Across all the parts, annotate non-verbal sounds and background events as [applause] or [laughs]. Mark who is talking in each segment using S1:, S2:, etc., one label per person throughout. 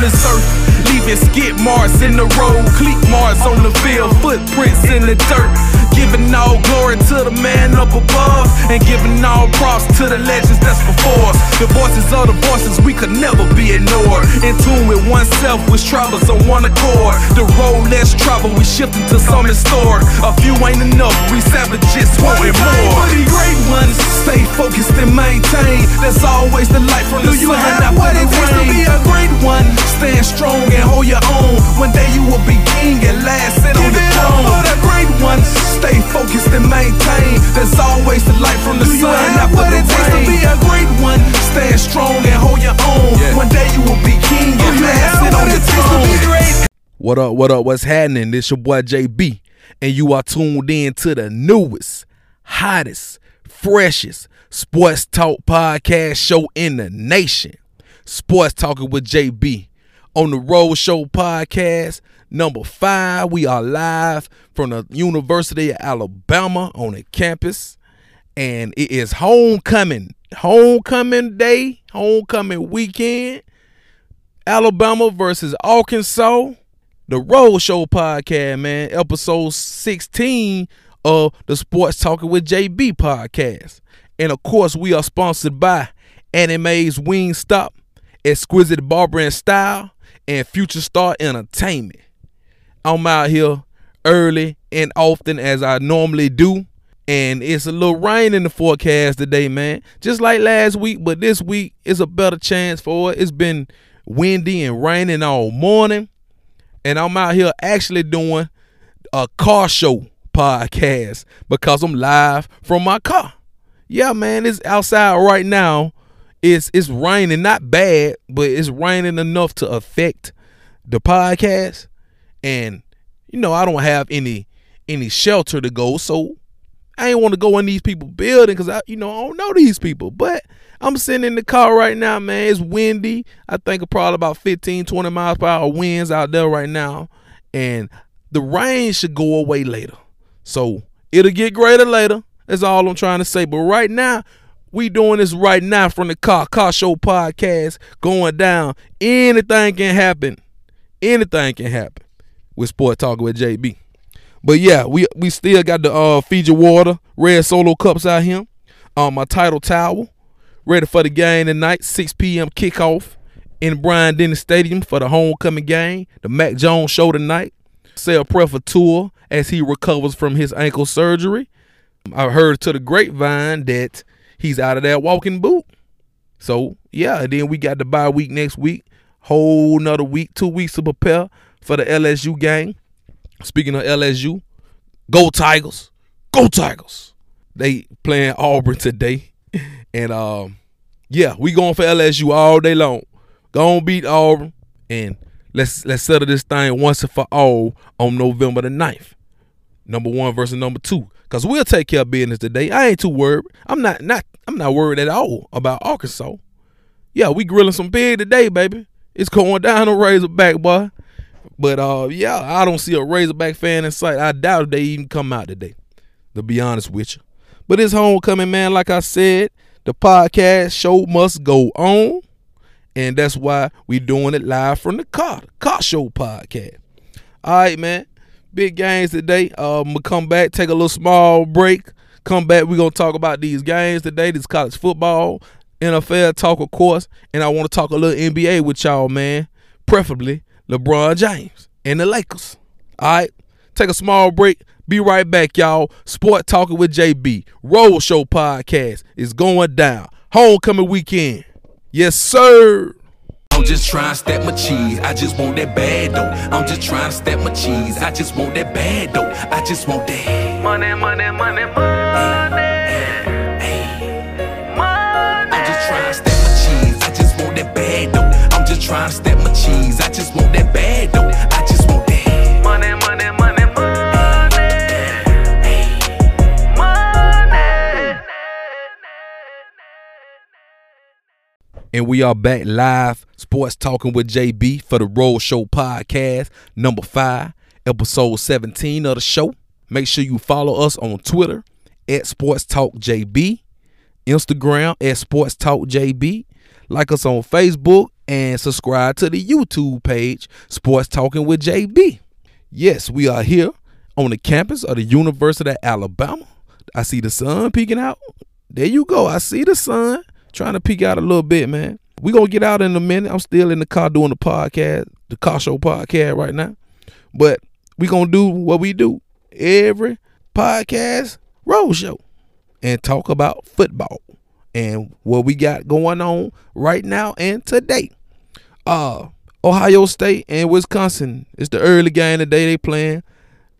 S1: on this earth. Leaving skid marks in the road, cleat marks on the field, footprints in the dirt. Giving all glory to the man up above, and giving all props to the legends that's before us. The voices are the voices we could never be ignored. In tune with oneself, which travels on one accord. The road less travel, we shifting to some historic. A few ain't enough, we savages wanting more. For the great ones, stay focused and maintain. There's always the light from the
S2: Do you
S1: sun
S2: have what it takes to be a great one?
S1: Stand strong and hold your own. One day you will be king and last sit on the throne.
S2: for the great ones.
S1: Stay focused and maintain. There's always the light from the
S2: Do you
S1: sun
S2: have
S1: after
S2: what
S1: the
S2: it takes to be a great one?
S1: Stand strong and hold your own.
S3: Yeah.
S1: One day you will be king and last
S2: have
S1: sit
S2: what
S1: on the
S2: it takes to be
S1: throne.
S2: great?
S3: What up, what up, what's happening? This your boy JB, and you are tuned in to the newest, hottest, freshest sports talk podcast show in the nation. Sports Talking with JB on the Road Show podcast, number five. We are live from the University of Alabama on the campus, and it is homecoming, homecoming day, homecoming weekend. Alabama versus Arkansas. The Road Show podcast, man, episode 16 of the Sports Talking with JB podcast. And of course, we are sponsored by Anime's Wing Stop, Exquisite Barber and Style, and Future Star Entertainment. I'm out here early and often as I normally do. And it's a little rain in the forecast today, man. Just like last week, but this week is a better chance for it. It's been windy and raining all morning. And I'm out here actually doing a car show podcast because I'm live from my car. Yeah, man, it's outside right now. It's it's raining, not bad, but it's raining enough to affect the podcast. And you know, I don't have any any shelter to go, so I ain't want to go in these people building because I, you know, I don't know these people. But I'm sitting in the car right now, man. It's windy. I think probably about 15, 20 miles per hour winds out there right now. And the rain should go away later. So it'll get greater later. That's all I'm trying to say. But right now, we doing this right now from the car, car show podcast going down. Anything can happen. Anything can happen with Sport Talking with JB. But yeah, we we still got the uh Fiji Water red solo cups out here. Um, my title towel, ready for the game tonight. 6 p.m. kickoff in Bryant Denny Stadium for the homecoming game. The Mac Jones show tonight. Say a prayer for Tua as he recovers from his ankle surgery. I heard to the grapevine that he's out of that walking boot. So yeah, then we got the bye week next week. Whole another week, two weeks to prepare for the LSU game. Speaking of LSU, go Tigers, go Tigers. They playing Auburn today, [laughs] and um, yeah, we going for LSU all day long. Gonna beat Auburn, and let's let's settle this thing once and for all on November the 9th. Number one versus number two, cause we'll take care of business today. I ain't too worried. I'm not not I'm not worried at all about Arkansas. Yeah, we grilling some pig today, baby. It's going down on Razorback, boy. But uh, yeah, I don't see a Razorback fan in sight. I doubt if they even come out today. To be honest with you, but it's homecoming, man. Like I said, the podcast show must go on, and that's why we doing it live from the car, the car show podcast. All right, man. Big games today. Um, we'll come back, take a little small break. Come back. We're gonna talk about these games today. This college football, NFL talk, of course, and I want to talk a little NBA with y'all, man. Preferably LeBron James and the Lakers. All right, take a small break. Be right back, y'all. Sport talking with JB. Road Show podcast is going down. Homecoming weekend. Yes, sir.
S1: I'm just trying to stack my cheese. I just want that bad though. I'm just trying to stack my cheese. I just want that bad though. I just want that.
S4: Money, money, money, money.
S1: I'm just trying to stack my cheese. I just want that bad though. I'm just trying to stack my cheese. I just want that bad
S3: And we are back live, sports talking with JB for the Road Show podcast, number five, episode 17 of the show. Make sure you follow us on Twitter at Sports Talk JB, Instagram at Sports Talk JB, like us on Facebook and subscribe to the YouTube page, Sports Talking with JB. Yes, we are here on the campus of the University of Alabama. I see the sun peeking out. There you go. I see the sun trying to peek out a little bit, man. we going to get out in a minute. I'm still in the car doing the podcast, the car show podcast right now. But we going to do what we do every podcast road show and talk about football and what we got going on right now and today. Uh Ohio State and Wisconsin. It's the early game today they playing.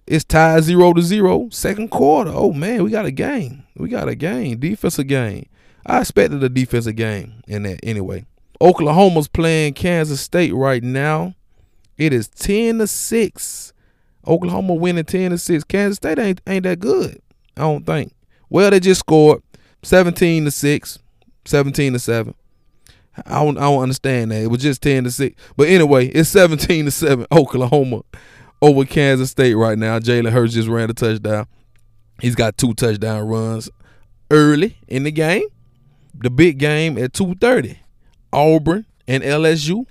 S3: It's tied zero to zero. Second quarter. Oh man, we got a game. We got a game. Defensive game. I expected a defensive game in that anyway. Oklahoma's playing Kansas State right now. It is ten to six. Oklahoma winning ten to six. Kansas State ain't ain't that good. I don't think. Well, they just scored 17 to 6, 17 to 7. I don't I don't understand that. It was just 10 to 6. But anyway, it's 17 to 7 [laughs] Oklahoma over Kansas State right now. Jalen Hurts just ran a touchdown. He's got two touchdown runs early in the game. The big game at 2:30. Auburn and LSU.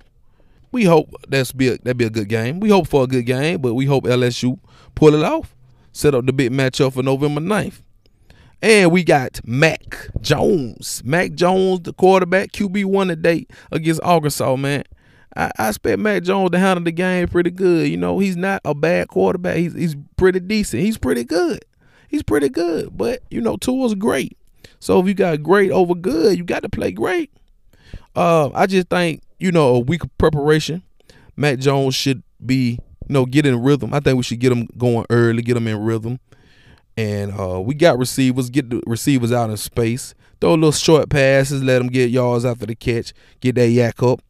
S3: We hope that's be a, that be a good game. We hope for a good game, but we hope LSU pull it off. Set up the big matchup for November 9th. And we got Mac Jones. Mac Jones, the quarterback, QB1 today against Arkansas, man. I, I expect Mac Jones to handle the game pretty good. You know, he's not a bad quarterback. He's he's pretty decent. He's pretty good. He's pretty good. But, you know, Tua's great. So if you got great over good, you got to play great. Uh, I just think, you know, a week of preparation, Mac Jones should be, you know, get in rhythm. I think we should get him going early, get him in rhythm and uh, we got receivers. Get the receivers out in space. Throw little short passes. Let them get yards after the catch. Get that yak up,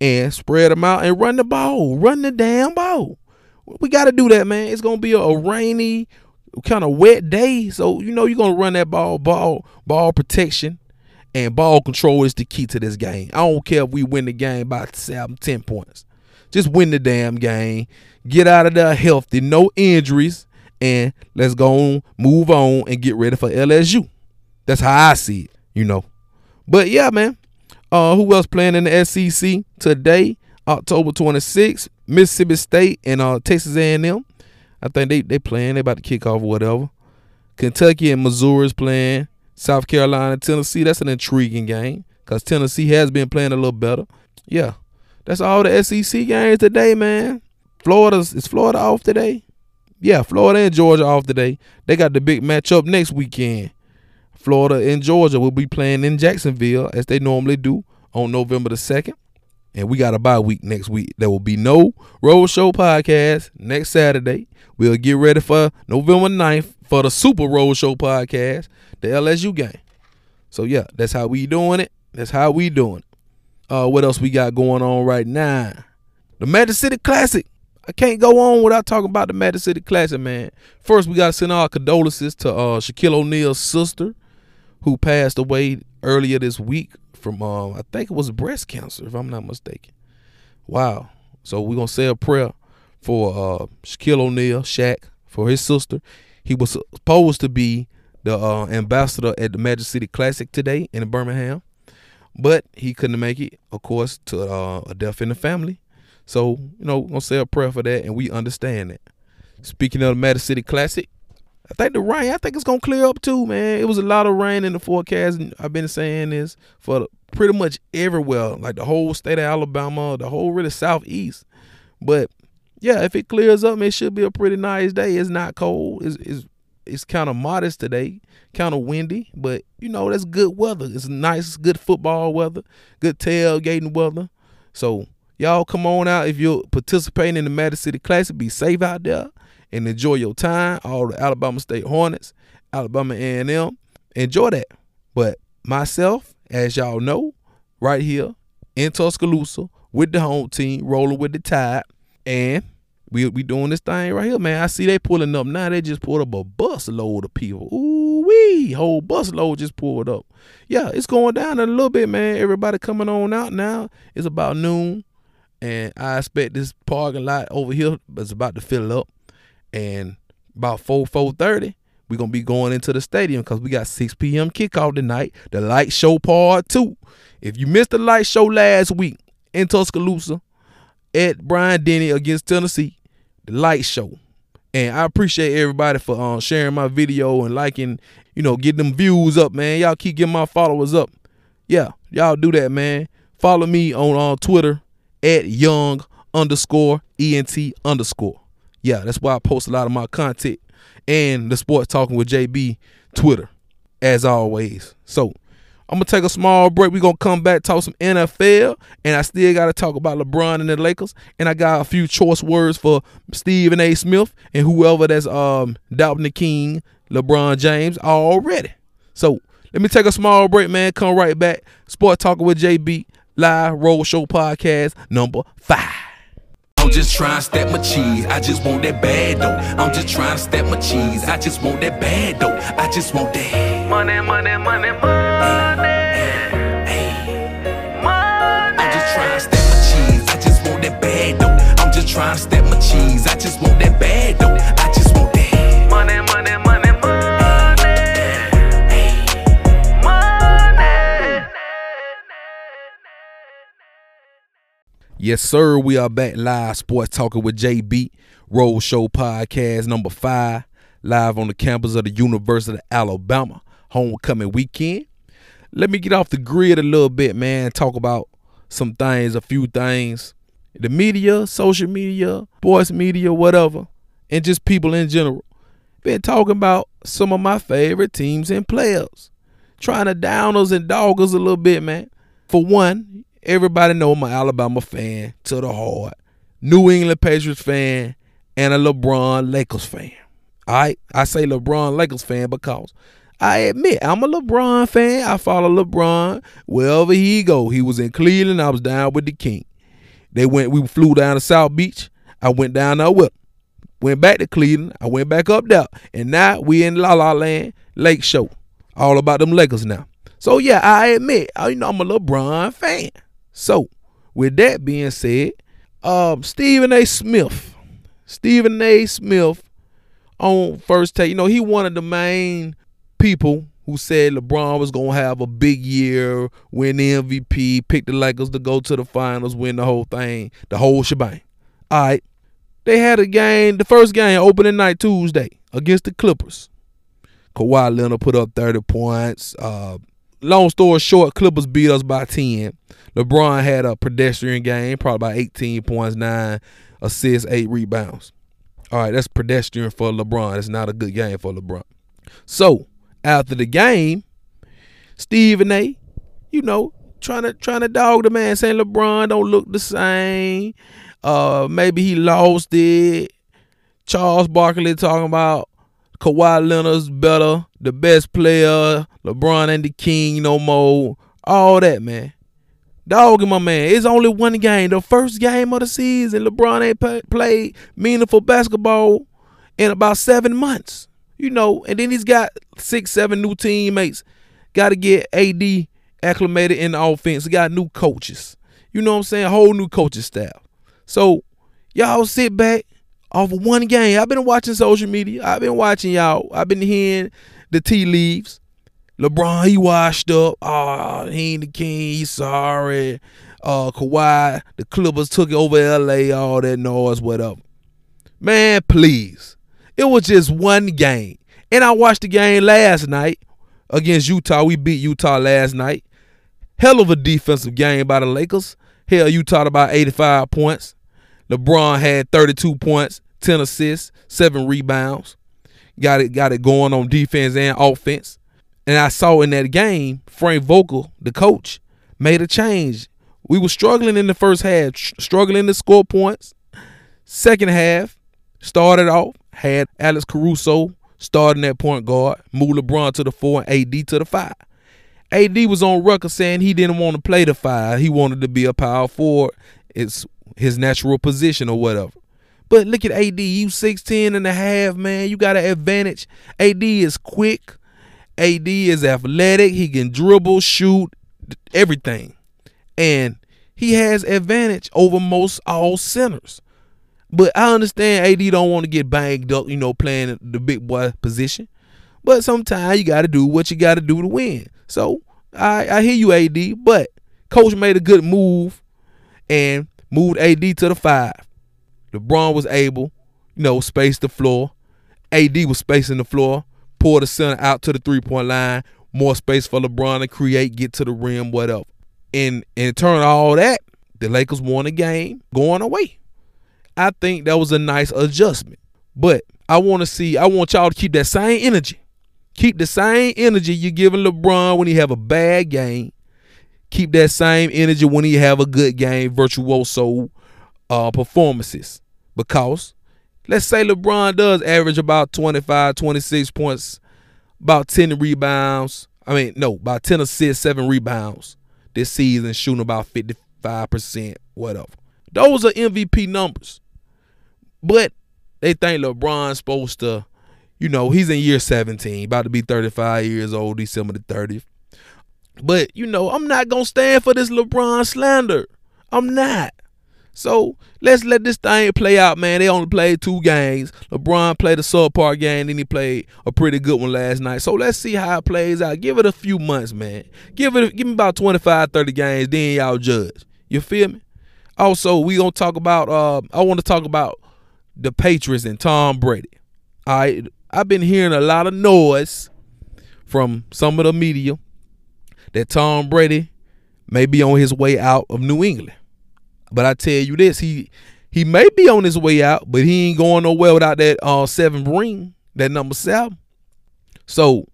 S3: and spread them out and run the ball. Run the damn ball. We got to do that, man. It's gonna be a, a rainy, kind of wet day, so you know you're gonna run that ball. Ball, ball protection, and ball control is the key to this game. I don't care if we win the game by seven, ten points. Just win the damn game. Get out of there healthy, no injuries and let's go on, move on, and get ready for LSU. That's how I see it, you know. But yeah, man. Uh, who else playing in the SEC today? October 26th, Mississippi State and uh, Texas A&M. I think they they playing. They about to kick off or whatever. Kentucky and Missouri is playing. South Carolina, Tennessee. That's an intriguing game because Tennessee has been playing a little better. Yeah, that's all the SEC games today, man. Florida's is Florida off today? Yeah, Florida and Georgia off today. They got the big matchup next weekend. Florida and Georgia will be playing in Jacksonville as they normally do on November the 2nd. And we got a bye week next week. There will be no Road Show podcast next Saturday. We'll get ready for November 9th for the Super Road Show podcast, the LSU game. So yeah, that's how we doing it. That's how we doing it. Uh, what else we got going on right now? The Magic City Classic I can't go on without talking about the Magic City Classic, man. First, we got to send our condolences to uh, Shaquille O'Neal's sister, who passed away earlier this week from, uh, I think it was breast cancer, if I'm not mistaken. Wow. So we're to say a prayer for uh, Shaquille O'Neal, Shaq, for his sister. He was supposed to be the uh, ambassador at the Magic City Classic today in Birmingham, but he couldn't make it, of course, to uh, a death in the family. So, you know, we're gonna say a prayer for that and we understand it. Speaking of the Magic City Classic, I think the rain, I think it's gonna clear up too, man. It was a lot of rain in the forecast, and I've been saying this for pretty much everywhere, like the whole state of Alabama, the whole really southeast. But yeah, if it clears up, it should be a pretty nice day. It's not cold. It's it's, it's kind of modest today, kind of windy, but you know that's good weather. It's nice, good football weather, good tailgating weather. So Y'all come on out if you're participating in the Magic City Classic. Be safe out there and enjoy your time. All the Alabama State Hornets, Alabama A&M, enjoy that. But myself, as y'all know, right here in Tuscaloosa with the home team, rolling with the tide, and we we doing this thing right here, man. I see they pulling up now. They just pulled up a bus load of people. Ooh wee, whole bus load just pulled up. Yeah, it's going down a little bit, man. Everybody coming on out now. It's about noon and I expect this parking lot over here is about to fill up. And about four four thirty, we're gonna be going into the stadium because we got 6 p.m. kickoff tonight. The light show part two. If you missed the light show last week, in Tuscaloosa at Bryant Denny against Tennessee, the light show. And I appreciate everybody for uh, sharing my video and liking, you know, getting them views up, man. Y'all keep getting my followers up. Yeah, y'all do that, man. Follow me on uh, Twitter at young underscore ent underscore. Yeah, that's why I post a lot of my content and the sports talking with JB Twitter, as always. So I'm gonna take a small break. We're gonna come back, talk some NFL, and I still gotta talk about LeBron and the Lakers. And I got a few choice words for Stephen A. Smith and whoever that's um doubting the king, LeBron James, already. So let me take a small break, man. Come right back. Sport Talking with JB, live road show podcast number five.
S1: I'm just trying to stack my cheese. I just want that bad though. I'm just trying to stack my cheese. I just want that bad though. I just want that.
S4: Money, money, money, money. Money.
S1: I'm just trying to stack my cheese. I just want that bad though. I'm just trying to stack my cheese. I just want that bad
S3: Yes, sir. We are back live, sports talking with JB, Road Show Podcast number five, live on the campus of the University of Alabama, homecoming weekend. Let me get off the grid a little bit, man. Talk about some things, a few things. The media, social media, sports media, whatever, and just people in general. Been talking about some of my favorite teams and players. Trying to down us and dog us a little bit, man. For one, everybody know I'm an Alabama fan to the heart, New England Patriots fan, and a LeBron Lakers fan. Right, I say LeBron Lakers fan because I admit I'm a LeBron fan. I follow LeBron wherever he go. He was in Cleveland. I was down with the King. They went. We flew down to South Beach. I went down there with. Went back to Cleveland. I went back up there, and now we in La La Land Lake Show. All about them Lakers now. So yeah, I admit, I you know I'm a LeBron fan. So with that being said, um, Stephen A. Smith, Stephen A. Smith on first take, you know, he one of the main people who said LeBron was gonna have a big year, win the MVP, pick the Lakers to go to the finals, win the whole thing, the whole shebang. All right. They had a game, the first game, opening night Tuesday against the Clippers. Kawhi Leonard put up 30 points. Uh, long story short, Clippers beat us by 10. LeBron had a pedestrian game, probably about 18 points, 9 assists, 8 rebounds. All right, that's pedestrian for LeBron. It's not a good game for LeBron. So, after the game, Stephen A, you know, trying to trying to dog the man, saying LeBron don't look the same. Uh, maybe he lost it. Charles Barkley talking about Kawhi Leonard's better, the best player. LeBron and the king no more. All that, man. Dogging my man. It's only one game, the first game of the season. LeBron ain't played meaningful basketball in about seven months. You know, and then he's got six, seven new teammates. Got to get AD acclimated in the offense. He Got new coaches. You know what I'm saying? Whole new coaching staff. So y'all sit back off of one game. I've been watching social media. I've been watching y'all. I've been hearing the tea leaves. LeBron, he washed up. Oh, he ain't the king. He's sorry. Uh, Kawhi, the Clippers took it over LA, all that noise, whatever. Man, please. It was just one game. And I watched the game last night against Utah. We beat Utah last night. Hell of a defensive game by the Lakers. Hell, Utah about 85 points. LeBron had 32 points, 10 assists, 7 rebounds. Got it got it going on defense and offense. And I saw in that game, Frank Vogel, the coach, made a change. We were struggling in the first half, tr- struggling to score points. Second half, started off, had Alex Caruso starting at point guard, moved LeBron to the four and AD to the five. AD was on record saying he didn't want to play the five. He wanted to be a power forward. It's his natural position or whatever. But look at AD. You 6'10 and a half, man. You got an advantage. AD is quick. AD is athletic. He can dribble, shoot, everything. And he has advantage over most all centers. But I understand AD don't want to get banged up, you know, playing the big boy position. But sometimes you got to do what you got to do to win. So I, I hear you, AD. But coach made a good move, and moved AD to the five. LeBron was able, you know, space the floor. AD was spacing the floor, pour the center out to the three point line, more space for LeBron to create, get to the rim, whatever. And in turn all that, the Lakers won the game going away. I think that was a nice adjustment. But I want to see, I want y'all to keep that same energy. Keep the same energy you're giving LeBron when he have a bad game. Keep that same energy when he have a good game, virtuoso uh, performances. Because let's say LeBron does average about 25, 26 points, about 10 rebounds. I mean, no, about 10 assists, 7 rebounds this season, shooting about 55%, whatever. Those are MVP numbers. But they think LeBron's supposed to, you know, he's in year 17, about to be 35 years old, December the 30th. But, you know, I'm not going to stand for this LeBron slander. I'm not. So let's let this thing play out, man. They only played two games. LeBron played a subpar game, then he played a pretty good one last night. So let's see how it plays out. Give it a few months, man. Give it give me about 25, 30 games, then y'all judge. You feel me? Also, we gonna talk about uh I want to talk about the Patriots and Tom Brady. Right. I've been hearing a lot of noise from some of the media that Tom Brady may be on his way out of New England. But I tell you this, he he may be on his way out, but he ain't going nowhere without that uh ring, that number seven. So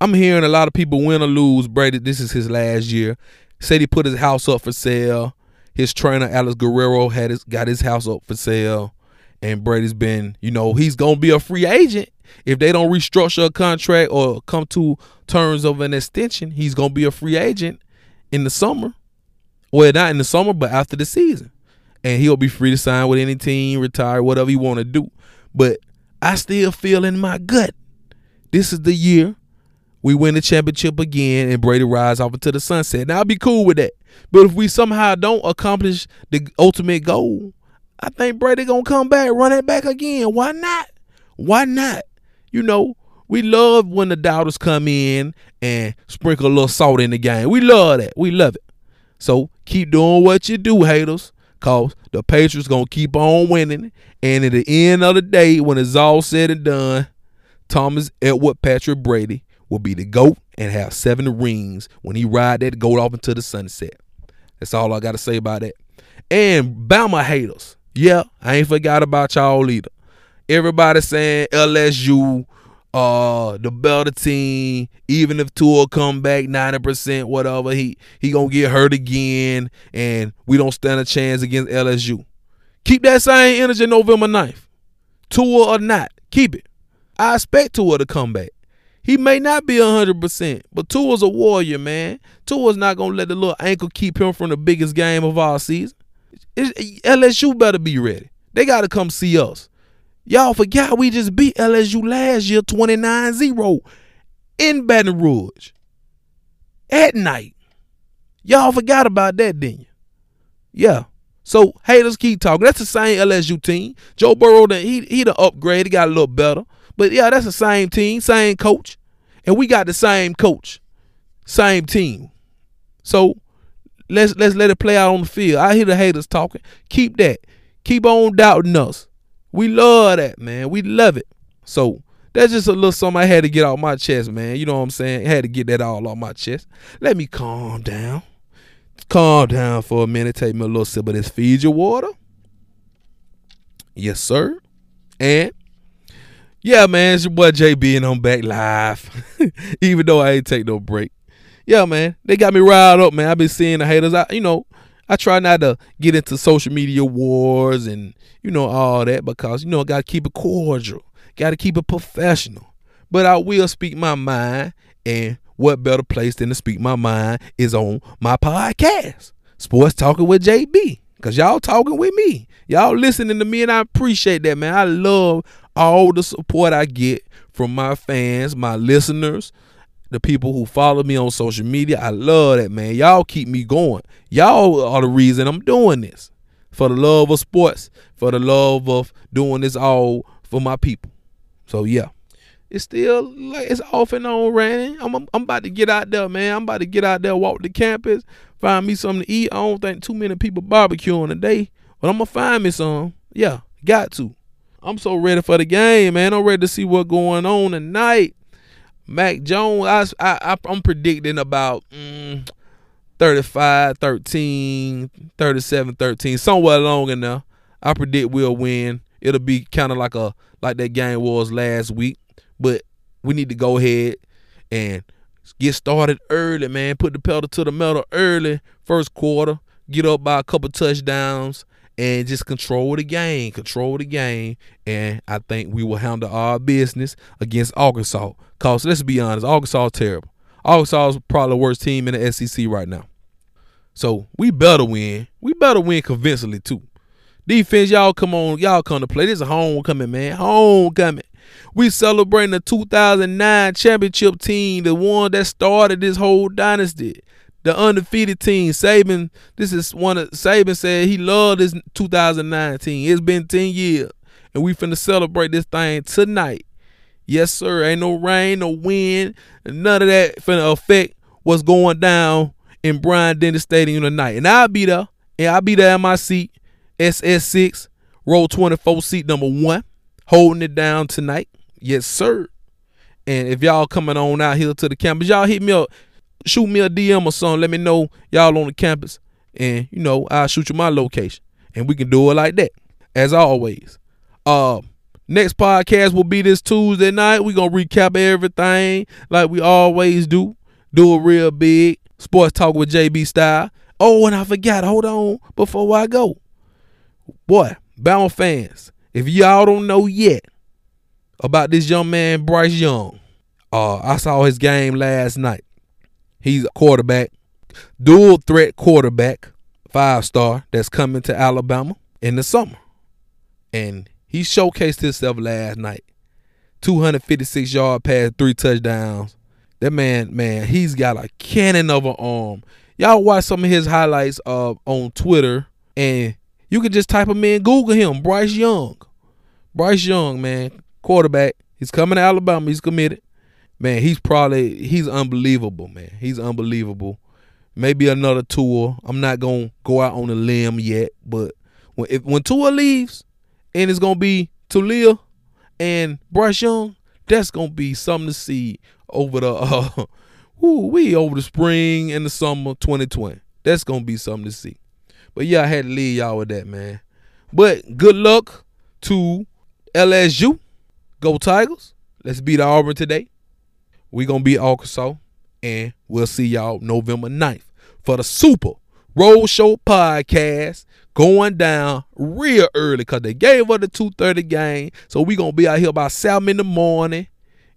S3: I'm hearing a lot of people win or lose. Brady, this is his last year. Said he put his house up for sale. His trainer Alex Guerrero had his got his house up for sale. And Brady's been, you know, he's gonna be a free agent. If they don't restructure a contract or come to terms of an extension, he's gonna be a free agent in the summer. Well, not in the summer, but after the season. And he'll be free to sign with any team, retire, whatever he want to do. But I still feel in my gut, this is the year we win the championship again and Brady rides off into the sunset. Now I'll be cool with that. But if we somehow don't accomplish the ultimate goal, I think Brady gonna come back, run it back again. Why not? Why not? You know, we love when the doubters come in and sprinkle a little salt in the game. We love that. We love it. So keep doing what you do, haters. Cause the Patriots gonna keep on winning. And at the end of the day, when it's all said and done, Thomas Edward Patrick Brady will be the GOAT and have seven rings when he ride that goat off into the sunset. That's all I gotta say about that. And Bama haters. Yeah, I ain't forgot about y'all either. Everybody saying LSU, uh, the better team, even if Tua come back 90%, whatever, he he gonna get hurt again, and we don't stand a chance against LSU. Keep that same energy November 9th. Tua or not, keep it. I expect Tua to come back. He may not be 100%, but Tua's a warrior, man. Tua's not going to let the little ankle keep him from the biggest game of our season. LSU better be ready. They got to come see us. Y'all forgot we just beat LSU last year 29 0 in Baton Rouge at night. Y'all forgot about that, didn't you? Yeah. So haters keep talking. That's the same LSU team. Joe Burrow, he he the upgrade. He got a little better. But yeah, that's the same team, same coach. And we got the same coach, same team. So let's let's let it play out on the field. I hear the haters talking. Keep that. Keep on doubting us. We love that, man. We love it. So that's just a little something I had to get off my chest, man. You know what I'm saying? I had to get that all off my chest. Let me calm down. Calm down for a minute. Take me a little sip of this Fiji water. Yes, sir. And yeah, man, it's your boy JB and I'm back live. [laughs] Even though I ain't take no break. Yeah, man. They got me riled up, man. I've been seeing the haters. I you know, I try not to get into social media wars and, you know, all that because, you know, I gotta keep it cordial. Gotta keep it professional. But I will speak my mind and what better place than to speak my mind is on my podcast, Sports Talking with JB. Cause y'all talking with me. Y'all listening to me and I appreciate that, man. I love all the support I get from my fans, my listeners, the people who follow me on social media. I love that, man. Y'all keep me going. Y'all are the reason I'm doing this. For the love of sports, for the love of doing this all for my people. So yeah it's still like it's off and on raining. I'm, I'm about to get out there, man. I'm about to get out there, walk the campus, find me something to eat. I don't think too many people barbecuing today, but I'm gonna find me some. Yeah, got to. I'm so ready for the game, man. I'm ready to see what's going on tonight. Mac Jones, I, I, I'm predicting about mm, 35 13, 37 13, somewhere along in there. I predict we'll win. It'll be kind of like a like that game was last week, but we need to go ahead and get started early, man. Put the pedal to the metal early, first quarter. Get up by a couple touchdowns and just control the game, control the game. And I think we will handle our business against Arkansas. Cause let's be honest, Arkansas is terrible. Arkansas is probably the worst team in the SEC right now. So we better win. We better win convincingly too. Defense, y'all come on, y'all come to play. This is homecoming, man. Homecoming. We celebrating the 2009 championship team, the one that started this whole dynasty. The undefeated team, Saban. This is one of Saban said he loved this 2019. It's been 10 years, and we finna celebrate this thing tonight. Yes, sir. Ain't no rain, no wind, none of that finna affect what's going down in Bryant Denny Stadium tonight. And I'll be there, and I'll be there in my seat, SS6, row 24, seat number one, holding it down tonight. Yes, sir. And if y'all coming on out here to the campus, y'all hit me up, shoot me a DM or something. Let me know y'all on the campus, and you know I'll shoot you my location, and we can do it like that. As always, uh, next podcast will be this Tuesday night. We gonna recap everything like we always do. Do it real big. Sports talk with JB style. Oh, and I forgot. Hold on before I go, boy, Bama fans. If y'all don't know yet about this young man Bryce Young, uh, I saw his game last night. He's a quarterback, dual threat quarterback, five star that's coming to Alabama in the summer. And he showcased himself last night. 256 yard pass, three touchdowns. That man, man, he's got a cannon of an arm. Y'all watch some of his highlights uh, on Twitter, and you can just type him in, Google him, Bryce Young. Bryce Young, man, quarterback. He's coming to Alabama. He's committed man, he's probably he's unbelievable, man. He's unbelievable. Maybe another Tua. I'm not gonna go out on a limb yet, but when if when Tua leaves and it's gonna be Taulia and Bryce Young, that's gonna be something to see over the uh [laughs] we over the spring and the summer 2020. That's gonna be something to see. But yeah, I had to leave y'all with that, man. But good luck to LSU. Go Tigers. Let's beat Auburn today we gonna be Arkansas, and we'll see y'all November 9th for the Super Road Show podcast going down real early because they gave us the 2.30 game. So we gonna be out here by 7 in the morning,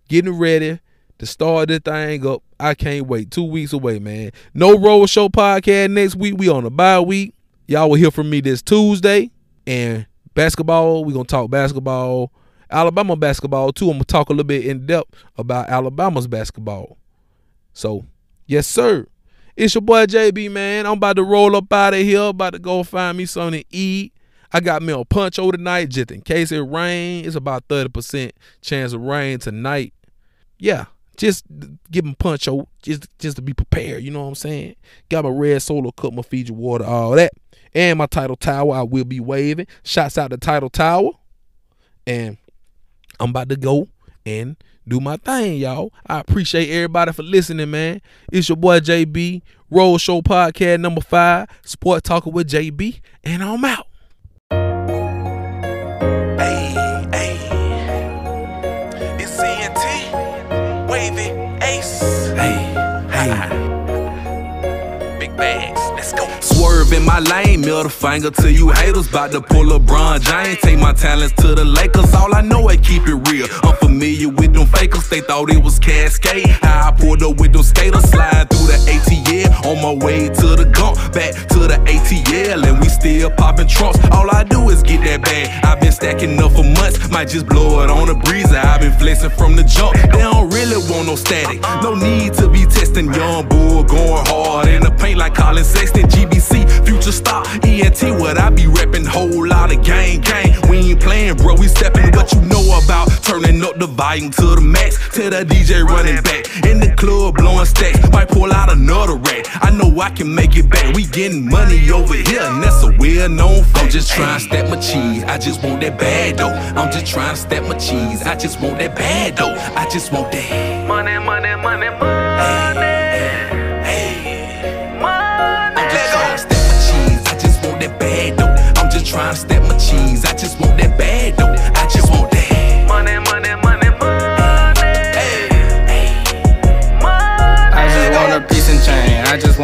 S3: getting ready to start this thing up. I can't wait. Two weeks away, man. No Road Show podcast next week. We on a bye week. Y'all will hear from me this Tuesday. And basketball, we gonna talk basketball Alabama basketball too. I'm gonna talk a little bit in depth about Alabama's basketball. So, yes, sir. It's your boy JB, man. I'm about to roll up out of here. About to go find me something to eat. I got me a Poncho tonight just in case it rain. It's about 30% chance of rain tonight. Yeah, just give them Poncho just just to be prepared. You know what I'm saying? Got my red solo cup, my Fiji water, all that. And my title tower, I will be waving. Shots out the title tower. And I'm about to go and do my thing, y'all. I appreciate everybody for listening, man. It's your boy JB, Road Show Podcast number five, Sport Talker with JB, and I'm out.
S1: Hey, hey. It's CNT, Wavy, Ace. Hey, hey. [laughs] Big bags, let's go. In my lane, middle finger to you haters. About to pull a LeBron James, take my talents to the Lakers. All I know is keep it real. I'm familiar with them fakers, they thought it was Cascade. How I pulled up with them skaters, slide through the ATL. On my way to the gump, back to the ATL. And we still popping trunks. All I do is get that bag. I've been stacking up for months, might just blow it on a breezer. I've been flexing from the jump. They don't really want no static. No need to be testing young bull going hard in the paint like Collin Sexton, GBC, future star, ENT. What I be reppin', whole lot of gang gang. We ain't playing, bro. We steppin' what you know about turning up the
S3: volume to the max. Tell the DJ running back. In the club blowing stacks. Might pull out another rack. I know I can make it back. We getting money over here, and that's a well known fact. I'm just trying to stack my cheese. I just want that bad though. I'm just trying to stack my cheese. I just want that bad though. I just want that.
S4: Money, money, money, money.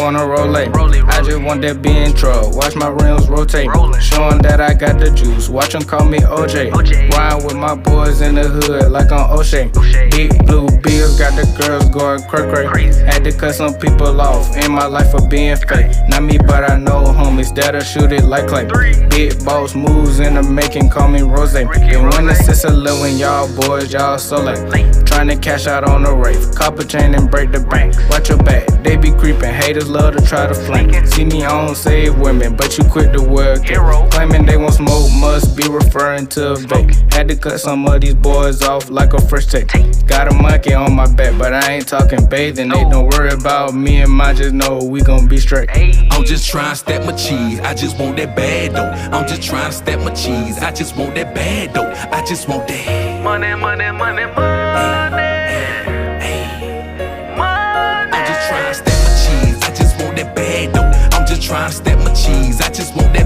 S3: I just want
S5: a Rolex. I just want that be in truck. Watch my rims rotate. Showing that I got the juice. Watch them call me OJ. Ride with my boys in the hood like on O'Shea. Big blue bills got the girls going cray cray. Had to cut some people off in my life for being fake. Not me, but I know homies that'll shoot it like clay. Big boss moves in the making, call me Rose. And when the sister little when y'all boys, y'all so late. Trying to cash out on the rave. Copper chain and break the bank. Watch your back, they be creeping. Haters love to try to flank. See me on save women, but you quit the work. Claiming they want smoke, must be referring to a vape. Had to cut some of these boys off like a fresh take. Got a monkey on my back, but I ain't talking bathing. They don't worry about me and my just know we gon' be straight.
S3: I'm just trying to stack my cheese. I just want that bad though. I'm just trying to stack my cheese. I just want that bad though. I just want that.
S4: Money, money, money, money. trying to step my cheese. I just want that.